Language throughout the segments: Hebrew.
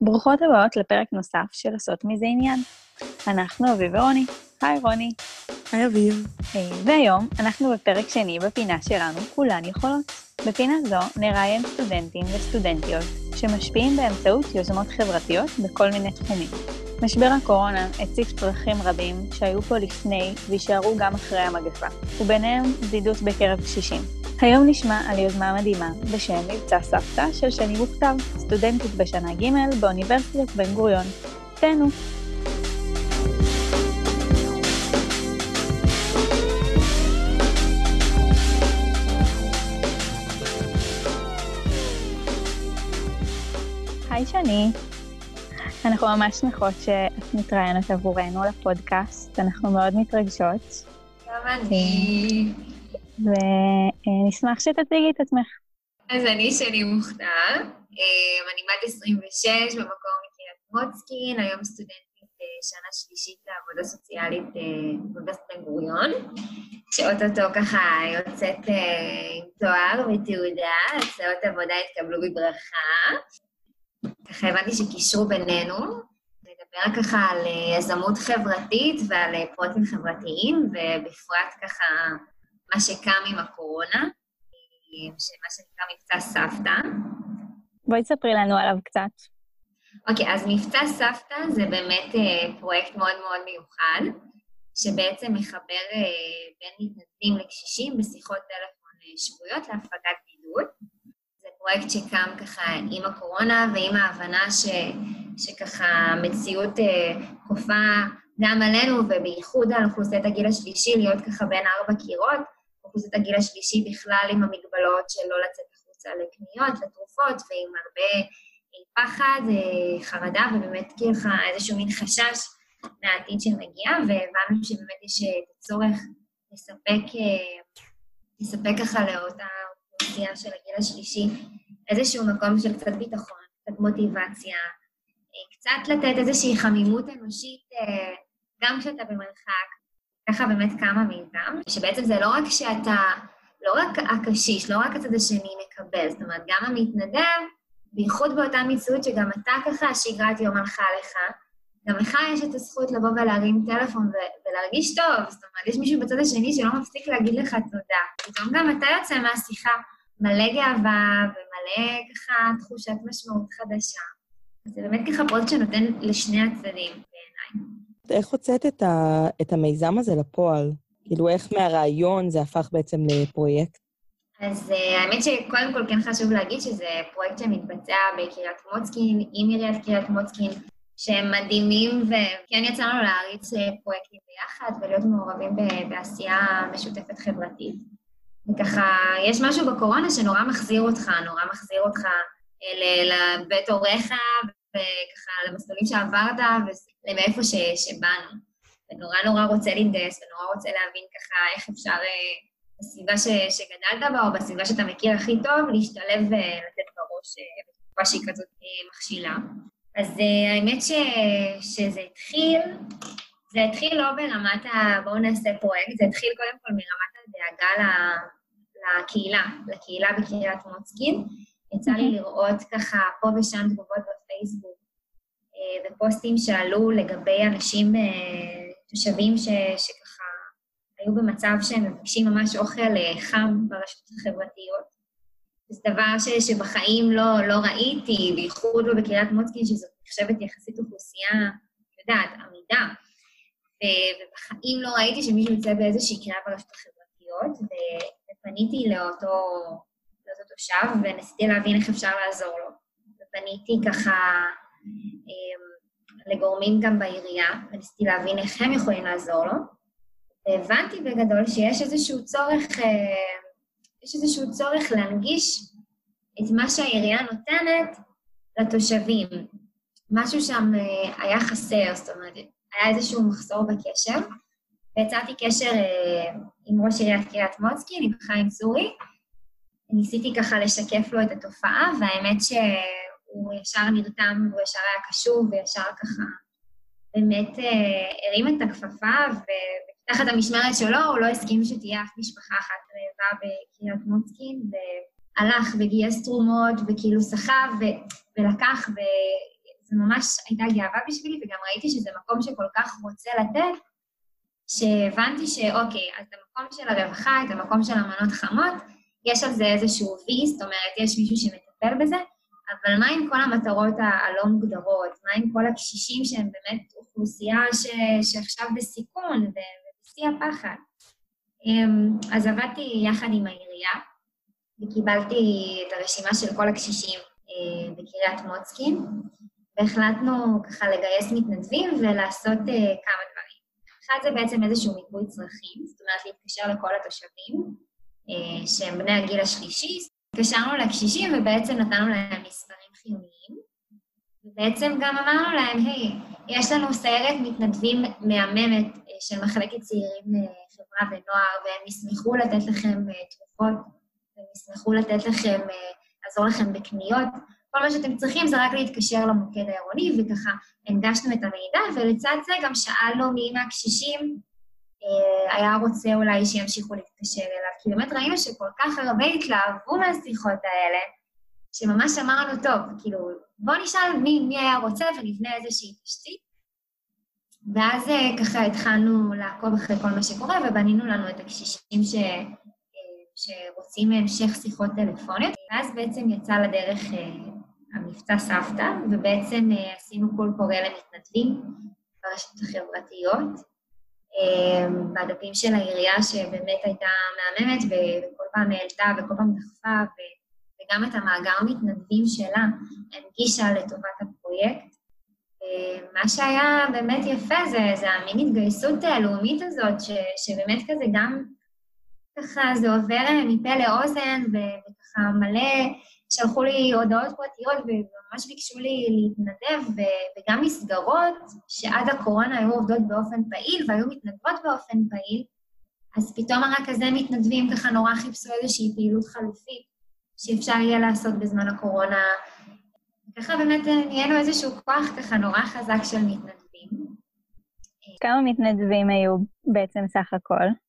ברוכות הבאות לפרק נוסף של לעשות מזה עניין. אנחנו אביב ורוני. היי רוני. היי אביב. והיום אנחנו בפרק שני בפינה שלנו, כולן יכולות. בפינה זו נראיין סטודנטים וסטודנטיות שמשפיעים באמצעות יוזמות חברתיות בכל מיני תחומים. משבר הקורונה הציף צרכים רבים שהיו פה לפני ויישארו גם אחרי המגפה, וביניהם בדידות בקרב קשישים. היום נשמע על יוזמה מדהימה בשם מבצע סבתא של שני מוכתב, סטודנטית בשנה ג' באוניברסיטת בן גוריון. תהנו. היי שני, אנחנו ממש שמחות שאת מתראיינת עבורנו לפודקאסט, אנחנו מאוד מתרגשות. גם אני. ונשמח שתציגי את עצמך. אז אני שני מוכתר, אמ, אני בת 26 במקור מקריית מוצקין, היום סטודנטית אה, שנה שלישית לעבודה סוציאלית אה, באוניברסיטת בן גוריון, שאו-טו-טו ככה יוצאת אה, עם תואר ותעודה, הצעות עבודה יתקבלו בברכה. ככה הבנתי שקישרו בינינו, נדבר ככה על יזמות חברתית ועל פרויקטים חברתיים, ובפרט ככה מה שקם עם הקורונה, שמה שנקרא מבצע סבתא. בואי תספרי לנו עליו קצת. אוקיי, אז מבצע סבתא זה באמת אה, פרויקט מאוד מאוד מיוחד, שבעצם מחבר אה, בין מתנדבים לקשישים בשיחות טלפון אה, שבועיות להפגת בידוד. זה פרויקט שקם ככה עם הקורונה ועם ההבנה ש, שככה המציאות אה, כופה גם עלינו, ובייחוד על אוכלוסיית הגיל השלישי, להיות ככה בין ארבע קירות, אוכלוסיית הגיל השלישי בכלל עם המגבלות של לא לצאת החוצה לקניות, לתרופות, ועם הרבה פחד, אה, חרדה, ובאמת ככה איזשהו מין חשש מהעתיד שמגיע, והבנו שבאמת יש אה, את הצורך לספק, אה, לספק ככה לאותה אוכלוסייה של הגיל השלישי איזשהו מקום של קצת ביטחון, קצת מוטיבציה, קצת לתת איזושהי חמימות אנושית, גם כשאתה במרחק, ככה באמת קמה מאיתם, שבעצם זה לא רק שאתה, לא רק הקשיש, לא רק הצד השני מקבל, זאת אומרת, גם המתנדב, בייחוד באותה מציאות שגם אתה ככה, שגרת יום הלכה לך, גם לך יש את הזכות לבוא ולהרים טלפון ולהרגיש טוב, זאת אומרת, יש מישהו בצד השני שלא מפסיק להגיד לך תודה. פתאום גם אתה יוצא מהשיחה מלא גאווה ומלא ככה תחושת משמעות חדשה. זה באמת ככה פרויקט שנותן לשני הצדדים בעיניי. איך הוצאת את, ה, את המיזם הזה לפועל? כאילו, איך מהרעיון זה הפך בעצם לפרויקט? אז uh, האמת שקודם כל כן חשוב להגיד שזה פרויקט שמתבצע בקריית מוצקין, עם עיריית קריית מוצקין, שהם מדהימים, וכן יצא לנו להריץ אה, פרויקטים ביחד ולהיות מעורבים בעשייה משותפת חברתית. וככה, יש משהו בקורונה שנורא מחזיר אותך, נורא מחזיר אותך אה, לבית הוריך, וככה למסלולים שעברת ומאיפה ש, שבאנו. ונורא נורא רוצה להתגייס, ונורא רוצה להבין ככה איך אפשר אה, בסביבה ש, שגדלת בה, או בסביבה שאתה מכיר הכי טוב, להשתלב ולתת בראש אה, בתקופה שהיא כזאת אה, מכשילה. אז האמת ש, שזה התחיל, זה התחיל לא ברמת ה... בואו נעשה פרויקט, זה התחיל קודם כל מרמת הדאגה לקהילה, לקהילה בקריית מוצקין. יצא לי לראות ככה פה ושם תגובות בפייסבוק אה, ופוסטים שעלו לגבי אנשים, אה, תושבים ש, שככה היו במצב שהם מבקשים ממש אוכל אה, חם ברשתות החברתיות. זה דבר ש, שבחיים לא, לא ראיתי, בייחוד לא בקריית מוצקין, שזאת נחשבת יחסית אוכלוסייה, את יודעת, עמידה. ובחיים לא ראיתי שמישהו יוצא באיזושהי קריאה ברשתות החברתיות, ופניתי לאותו, לאותו תושב, וניסיתי להבין איך אפשר לעזור לו. ופניתי ככה לגורמים גם בעירייה, וניסיתי להבין איך הם יכולים לעזור לו. והבנתי בגדול שיש איזשהו צורך, אה, יש איזשהו צורך להנגיש את מה שהעירייה נותנת לתושבים. משהו שם אה, היה חסר, זאת אומרת, היה איזשהו מחסור בקשר, ויצרתי קשר אה, עם ראש עיריית קריית מוצקין, עם חיים צורי. ניסיתי ככה לשקף לו את התופעה, והאמת ש... הוא ישר נרתם, הוא ישר היה קשוב, וישר ככה באמת אה, הרים את הכפפה, ותחת המשמרת שלו הוא לא הסכים שתהיה אף משפחה אחת רעבה בקריית מוצקין, והלך וגייס תרומות, וכאילו סחב, ו- ולקח, וזאת זה ממש הייתה גאווה בשבילי, וגם ראיתי שזה מקום שכל כך רוצה לתת, שהבנתי שאוקיי, אז המקום של הרווחה, את המקום של המנות חמות, יש על זה איזשהו וי, זאת אומרת, יש מישהו שמטפל בזה, אבל מה עם כל המטרות הלא מוגדרות? מה עם כל הקשישים שהם באמת אוכלוסייה ש... שעכשיו בסיכון ובשיא הפחד? אמ, אז עבדתי יחד עם העירייה, וקיבלתי את הרשימה של כל הקשישים אה, בקריית מוצקין, והחלטנו ככה לגייס מתנדבים ולעשות אה, כמה דברים. אחד זה בעצם איזשהו מיפוי צרכים, זאת אומרת להתקשר לכל התושבים אה, שהם בני הגיל השלישי, התקשרנו לקשישים ובעצם נתנו להם מספרים חיוניים, ובעצם גם אמרנו להם, היי, יש לנו סיירת מתנדבים מהממת של מחלקת צעירים חברה ונוער, והם ישמחו לתת לכם תרופות, והם ישמחו לתת לכם, לעזור לכם בקניות, כל מה שאתם צריכים זה רק להתקשר למוקד העירוני, וככה הנגשנו את המידע, ולצד זה גם שאלנו מי מהקשישים אה, היה רוצה אולי שימשיכו להתקשר אליו, כי באמת ראינו שכל כך הרבה התלהבו מהשיחות האלה, שממש אמרנו, טוב, כאילו, בואו נשאל מי, מי היה רוצה ונבנה איזושהי תשתית. ואז אה, ככה התחלנו לעקוב אחרי כל מה שקורה, ובנינו לנו את הקשישים ש... אה, שרוצים המשך שיחות טלפוניות, ואז בעצם יצא לדרך המבצע סבתא, ובעצם אה, עשינו קול קורא למתנדבים ברשתות החברתיות, אה, בדפים של העירייה שבאמת הייתה מהממת וכל פעם העלתה וכל פעם דחפה, וגם את המאגר מתנדבים שלה הנגישה לטובת הפרויקט. אה, מה שהיה באמת יפה זה, זה המין התגייסות הלאומית הזאת, ש, שבאמת כזה גם ככה זה עובר מפה לאוזן, וככה מלא שלחו לי הודעות פרטיות וממש ביקשו לי להתנדב, וגם מסגרות שעד הקורונה היו עובדות באופן פעיל והיו מתנדבות באופן פעיל, אז פתאום הרכזי מתנדבים ככה נורא חיפשו איזושהי פעילות חלופית שאפשר יהיה לעשות בזמן הקורונה. ככה באמת נהיינו איזשהו כוח ככה נורא חזק של מתנדבים. כמה מתנדבים היו בעצם סך הכל?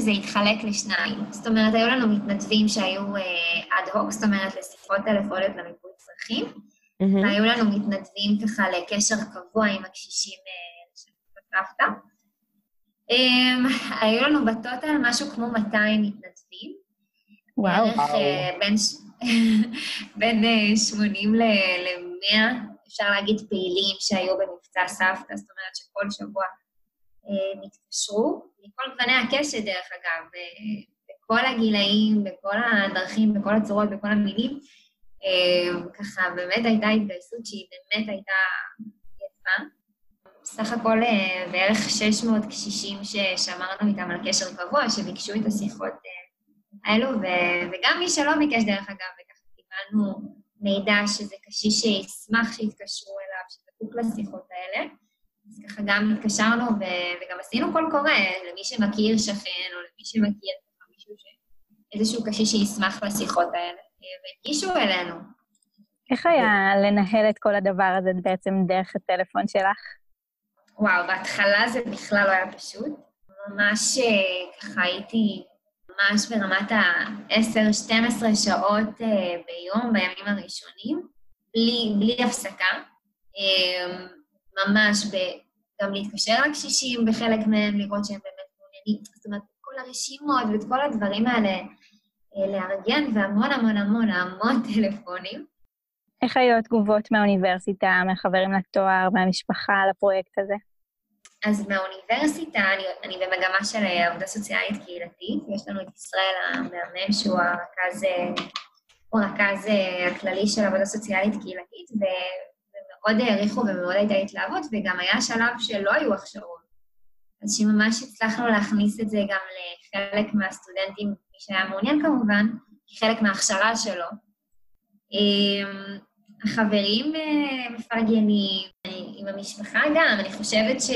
זה התחלק לשניים. זאת אומרת, היו לנו מתנדבים שהיו אד uh, הוק, זאת אומרת, לשיחות טלפוניות למיפוי צרכים, mm-hmm. והיו לנו מתנדבים ככה לקשר קבוע עם הקשישים של סבתא. Um, היו לנו בטוטל משהו כמו 200 מתנדבים. וואו. בערך uh, בין, בין uh, 80 ל-100, אפשר להגיד, פעילים שהיו במבצע סבתא, זאת אומרת שכל שבוע נתקשרו, מכל גווני הקשת, דרך אגב, בכל הגילאים, בכל הדרכים, בכל הצורות, בכל המילים. ככה, באמת הייתה התגייסות שהיא באמת הייתה יפה. סך הכל בערך 600 קשישים ששמרנו איתם על קשר קבוע, שביקשו את השיחות האלו, וגם מי שלא ביקש, דרך אגב, וככה קיבלנו מידע שזה קשיש שישמח שיתקשרו אליו, שזקוק לשיחות האלה. אז ככה גם התקשרנו ו- וגם עשינו קול קורא למי שמכיר שכן, או למי שמכיר מישהו ש... איזשהו קשיש שישמח לשיחות האלה, והגישו אלינו. איך היה לנהל את כל הדבר הזה בעצם דרך הטלפון שלך? וואו, בהתחלה זה בכלל לא היה פשוט. ממש אה, ככה הייתי ממש ברמת ה-10-12 שעות אה, ביום, בימים הראשונים, בלי, בלי הפסקה. ממש ב... גם להתקשר לקשישים בחלק מהם, לראות שהם באמת מעוניינים, זאת אומרת, כל הרשימות ואת כל הדברים האלה אה, לארגן, והמון המון המון המון טלפונים. איך היו התגובות מהאוניברסיטה, מהחברים לתואר, מהמשפחה לפרויקט הזה? אז מהאוניברסיטה, אני, אני במגמה של אה, עבודה סוציאלית קהילתית, יש לנו את ישראל המהמם, שהוא הרכז, אה, הוא הרכז הכללי של עבודה סוציאלית קהילתית, ו... מאוד העריכו ומאוד הייתה התלהבות, וגם היה שלב שלא היו הכשרות. אז שממש הצלחנו להכניס את זה גם לחלק מהסטודנטים, מי שהיה מעוניין כמובן, כחלק מההכשרה שלו. אמ, החברים אה, מפרגנים, עם המשפחה גם, אני חושבת ש...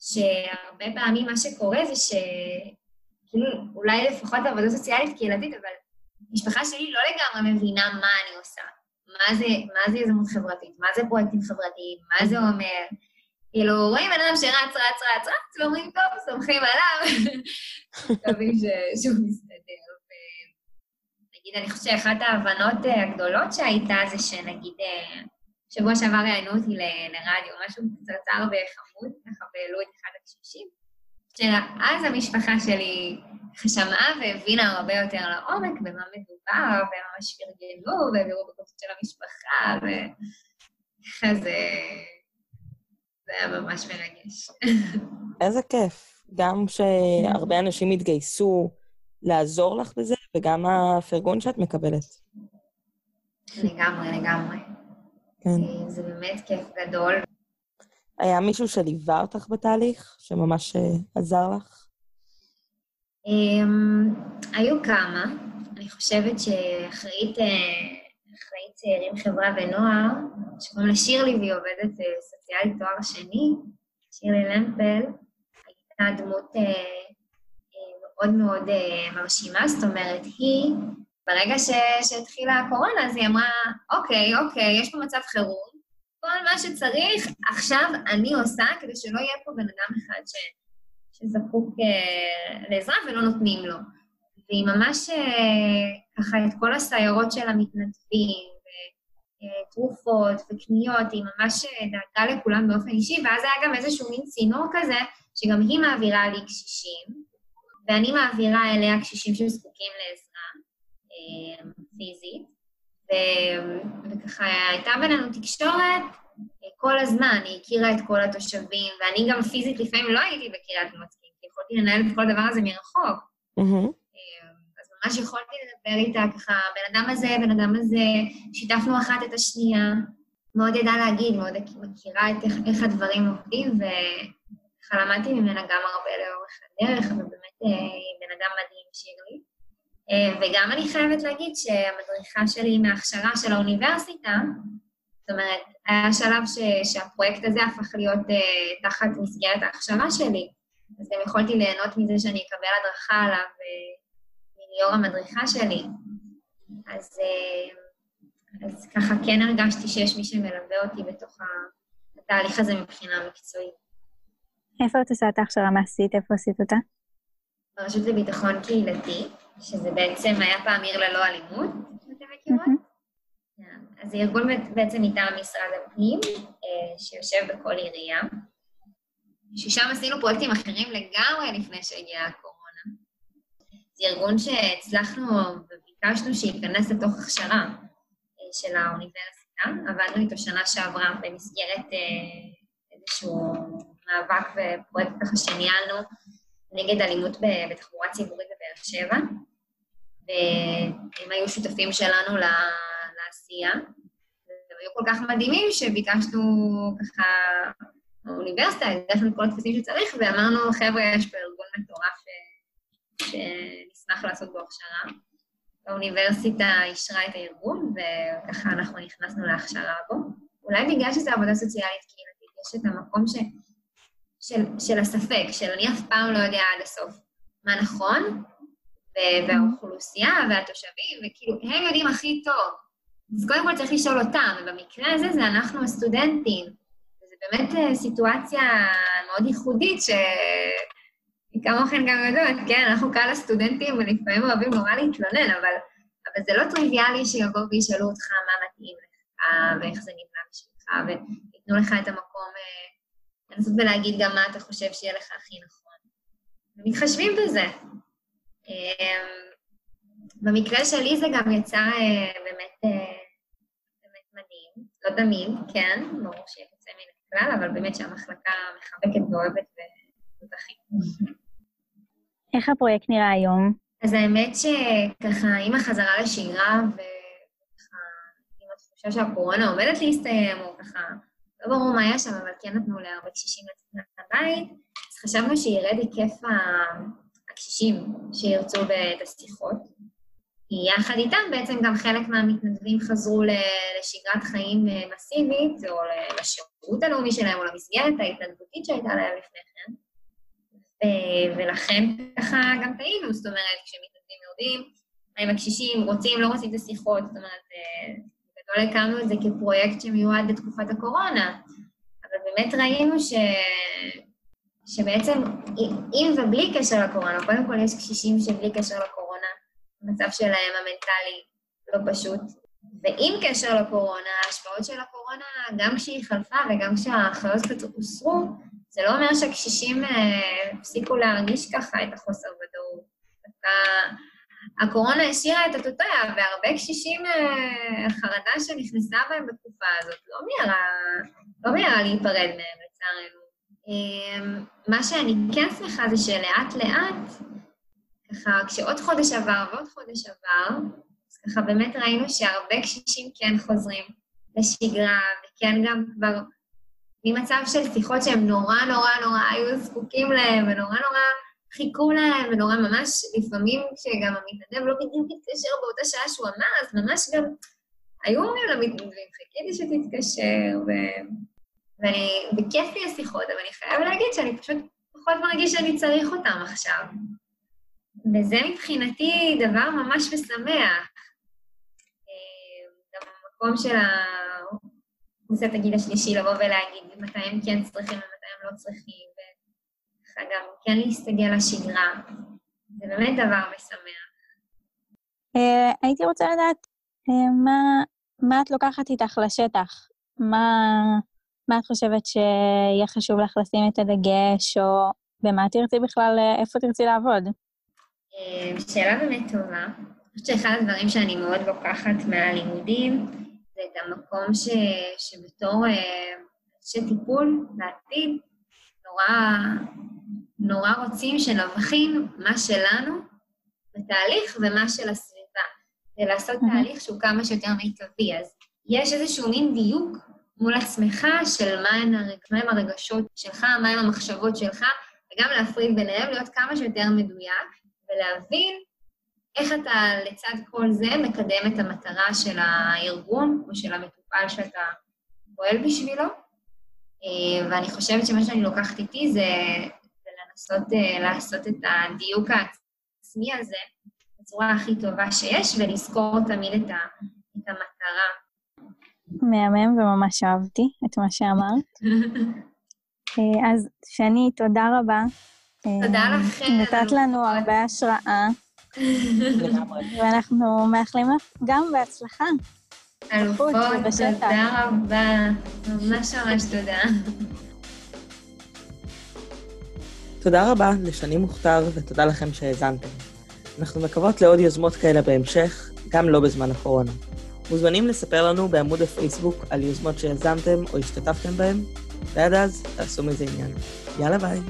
שהרבה פעמים מה שקורה זה ש... כאילו, אולי לפחות עבודה סוציאלית קהילתית, אבל המשפחה שלי לא לגמרי מבינה מה אני עושה. מה זה, מה זה יזמות חברתית, מה זה פרויקטים חברתיים, מה זה אומר. כאילו, רואים בן אדם שרץ, רץ, רץ, רץ, ואומרים, טוב, סומכים עליו, מקווים שהוא מסתדר. נגיד, אני חושבת שאחת ההבנות אה, הגדולות שהייתה זה שנגיד, אה, שבוע שעבר ראיינו אותי לרדיו, משהו קצרצר וחמוד, ככה והעלו את אחד הקשישים. שאז המשפחה שלי שמעה והבינה הרבה יותר לעומק במה מדובר, וממש פרגנו, והעבירו בקופות של המשפחה, וככה זה... זה היה ממש מרגש. איזה כיף. גם שהרבה אנשים התגייסו לעזור לך בזה, וגם הפרגון שאת מקבלת. לגמרי, לגמרי. כן. זה באמת כיף גדול. היה מישהו שליווה אותך בתהליך, שממש אה, עזר לך? Um, היו כמה. אני חושבת שאחראית אחראית צעירים, חברה ונוער, שקוראים לה שירלי והיא עובדת uh, סוציאלית תואר שני, שירלי למפל, הייתה דמות מאוד מאוד מרשימה, זאת אומרת, היא, ברגע שהתחילה הקורונה, אז היא אמרה, אוקיי, אוקיי, יש פה מצב חירום, כל מה שצריך, עכשיו אני עושה כדי שלא יהיה פה בן אדם אחד ש, שזקוק uh, לעזרה ולא נותנים לו. והיא ממש uh, ככה את כל הסיירות של המתנדבים, ותרופות וקניות, היא ממש דאגה לכולם באופן אישי, ואז היה גם איזשהו מין צינור כזה, שגם היא מעבירה לי קשישים, ואני מעבירה אליה קשישים שזקוקים לעזרה uh, פיזית, וככה הייתה בינינו תקשורת כל הזמן, היא הכירה את כל התושבים, ואני גם פיזית לפעמים לא הייתי בקריית מוצקין, כי יכולתי לנהל את כל הדבר הזה מרחוק. אז ממש יכולתי לדבר איתה ככה, בן אדם הזה, בן אדם הזה, שיתפנו אחת את השנייה, מאוד ידעה להגיד, מאוד מכירה את איך, איך הדברים עובדים, וככה למדתי ממנה גם הרבה לאורך הדרך, ובאמת היא בן אדם מדהים, שירלי. וגם אני חייבת להגיד שהמדריכה שלי מההכשרה של האוניברסיטה, זאת אומרת, היה שלב ש, שהפרויקט הזה הפך להיות uh, תחת מסגרת ההכשרה שלי, אז גם יכולתי ליהנות מזה שאני אקבל הדרכה עליו uh, מליאור המדריכה שלי. אז, uh, אז ככה כן הרגשתי שיש מי שמלווה אותי בתוך התהליך הזה מבחינה מקצועית. איפה את עושה את ההכשרה המעשית? איפה עשית אותה? ברשות לביטחון קהילתי, שזה בעצם היה פעם עיר ללא אלימות, אם אתם מכירות. אז זה ארגון בעצם מטעם משרד הפנים, שיושב בכל עירייה, ששם עשינו פרויקטים אחרים לגמרי לפני שהגיעה הקורונה. זה ארגון שהצלחנו וביקשנו שייכנס לתוך הכשרה של האוניברסיטה. עבדנו איתו שנה שעברה במסגרת איזשהו מאבק ופרויקט ככה שניהלנו נגד אלימות בתחבורה ציבורית בבאר שבע, והם היו שותפים שלנו לעשייה, והם היו כל כך מדהימים שביקשנו ככה, באוניברסיטה, הגשנו את כל הטפסים שצריך, ואמרנו, חבר'ה, יש פה ארגון מטורף שנשמח לעשות בו הכשרה. האוניברסיטה אישרה את הארגון, וככה אנחנו נכנסנו להכשרה בו. אולי בגלל שזו עבודה סוציאלית קהילתית, יש את המקום ש... של, של הספק, של אני אף פעם לא יודע עד הסוף מה נכון, והאוכלוסייה והתושבים, וכאילו, הם יודעים הכי טוב. אז קודם כל צריך לשאול אותם, ובמקרה הזה זה אנחנו הסטודנטים. וזו באמת סיטואציה מאוד ייחודית, שכמוכן גם יודעות, כן, אנחנו קהל הסטודנטים ולפעמים אוהבים נורא להתלונן, אבל, אבל זה לא טריוויאלי שיבואו וישאלו אותך מה מתאים לך, ואיך זה נבנה בשבילך, וייתנו לך את המקום לנסות ולהגיד גם מה אתה חושב שיהיה לך הכי נכון. ומתחשבים בזה. במקרה שלי זה גם יצא באמת, באמת מדהים, לא תמיד, כן, ברור שיהיה יוצא מן הכלל, אבל באמת שהמחלקה מחבקת ואוהבת וזכית. איך הפרויקט נראה היום? אז האמת שככה, עם החזרה לשגרה, וככה, עם התחושה שהקורונה עומדת להסתיים, או ככה, לא ברור מה היה שם, אבל כן נתנו להרבה קשישים לצאת מהבית, אז חשבנו שירד היקף הקשישים שירצו את השיחות. יחד איתם בעצם גם חלק מהמתנדבים חזרו לשגרת חיים מסיבית, או לשירות הלאומי שלהם, או למסגרת ההתנדבותית שהייתה להם לפני כן. ולכן ככה גם טעינו, זאת אומרת, כשמתנדבים יורדים, האם הקשישים רוצים, לא רוצים את השיחות, זאת אומרת, בגדול הקמנו את זה כפרויקט שמיועד לתקופת הקורונה, אבל באמת ראינו ש... שבעצם, עם ובלי קשר לקורונה, קודם כל יש קשישים שבלי קשר לקורונה, המצב שלהם המנטלי לא פשוט, ועם קשר לקורונה, ההשפעות של הקורונה, גם כשהיא חלפה וגם כשההנחיות הוסרו, זה לא אומר שהקשישים אה, הפסיקו להרגיש ככה את החוסר ודאות. הקורונה השאירה את אותותיה, והרבה קשישים, אה, החרדה שנכנסה בהם בתקופה הזאת לא מיהרה, לא מיהרה להיפרד מהם, לצערנו. אמ, מה שאני כן שמחה זה שלאט לאט, ככה, כשעוד חודש עבר ועוד חודש עבר, אז ככה באמת ראינו שהרבה קשישים כן חוזרים לשגרה, וכן גם כבר ממצב של שיחות שהם נורא נורא נורא היו זקוקים להם, ונורא נורא חיכו להם, ונורא ממש, לפעמים כשגם המתנדב לא בדיוק התקשר באותה שעה שהוא אמר, אז ממש גם היו אומרים למתנדבים, חיכיתי שתתקשר, ו... ואני, בכיף לי השיחות, אבל אני חייב להגיד שאני פשוט פחות מרגיש שאני צריך אותם עכשיו. וזה מבחינתי דבר ממש משמח. אה, גם המקום של קבוצת הגיל השלישי לבוא ולהגיד מתי הם כן צריכים ומתי הם לא צריכים, וככה גם כן להסתגל לשגרה. זה באמת דבר משמח. אה, הייתי רוצה לדעת אה, מה את לוקחת איתך לשטח? מה את חושבת שיהיה חשוב לך לשים את הדגש, או במה תרצי בכלל, איפה תרצי לעבוד? אה, שאלה באמת טובה. אני חושבת שאחד הדברים שאני מאוד לוקחת מהלימודים זה את המקום ש... שבתור אה, אנשי טיפול בעתיד נורא, נורא רוצים שנבחין מה שלנו בתהליך ומה של הסביבה. זה לעשות תהליך שהוא כמה שיותר מיטבי. אז יש איזשהו מין דיוק מול עצמך של מהם הרג... הרגשות שלך, מהם המחשבות שלך, וגם להפריד ביניהם, להיות כמה שיותר מדויק, ולהבין איך אתה לצד כל זה מקדם את המטרה של הארגון או של המטופל שאתה פועל בשבילו. אה, ואני חושבת שמה שאני לוקחת איתי זה, זה לנסות אה, לעשות את הדיוק העצמי הזה בצורה הכי טובה שיש, ולזכור תמיד את, ה, את המטרה. מהמם וממש אהבתי את מה שאמרת. אה, אז שני, תודה רבה. תודה לכם. נתת לנו הרבה השראה. ואנחנו מאחלים לך גם בהצלחה. אלופות, תודה רבה. ממש ממש תודה. תודה רבה לשני מוכתר, ותודה לכם שהאזנתם. אנחנו מקוות לעוד יוזמות כאלה בהמשך, גם לא בזמן הקורונה. מוזמנים לספר לנו בעמוד הפייסבוק על יוזמות שיזמתם או השתתפתם בהם, ועד אז תעשו מזה עניין. יאללה ביי.